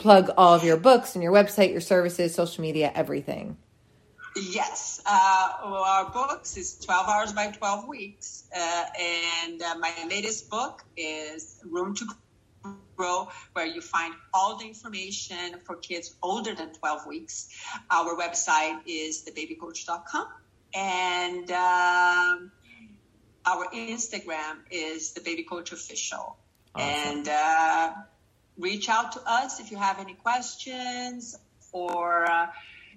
plug all of your books and your website, your services, social media, everything. Yes, uh, well, our books is 12 hours by 12 weeks. Uh, and uh, my latest book is Room to Grow, where you find all the information for kids older than 12 weeks. Our website is thebabycoach.com. And um, our Instagram is the Baby Coach Official. Awesome. And uh, reach out to us if you have any questions or. Uh,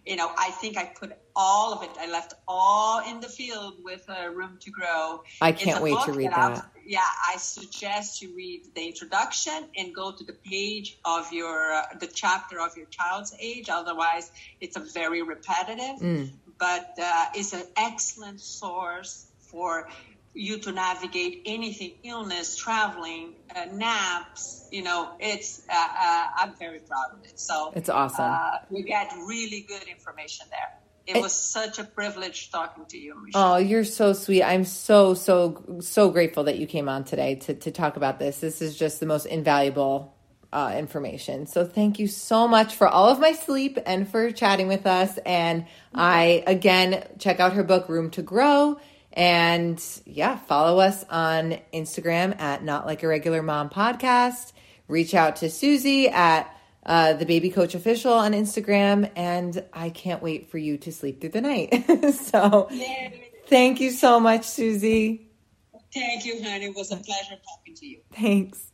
you know, I think I put all of it. I left all in the field with uh, Room to Grow. I can't wait to read I'll- that. Yeah, I suggest you read the introduction and go to the page of your uh, the chapter of your child's age. Otherwise, it's a very repetitive. Mm. But uh, it's an excellent source for you to navigate anything illness traveling uh, naps you know it's uh, uh, i'm very proud of it so It's awesome. uh, we get really good information there it was such a privilege talking to you Michelle. Oh, you're so sweet. I'm so, so, so grateful that you came on today to, to talk about this. This is just the most invaluable uh, information. So thank you so much for all of my sleep and for chatting with us. And I, again, check out her book, Room to Grow. And yeah, follow us on Instagram at Not Like a Regular Mom Podcast. Reach out to Susie at uh, the Baby Coach Official on Instagram. And I can't wait for you to sleep through the night. so Yay. thank you so much, Susie. thank you honey it was a pleasure talking to you Thanks.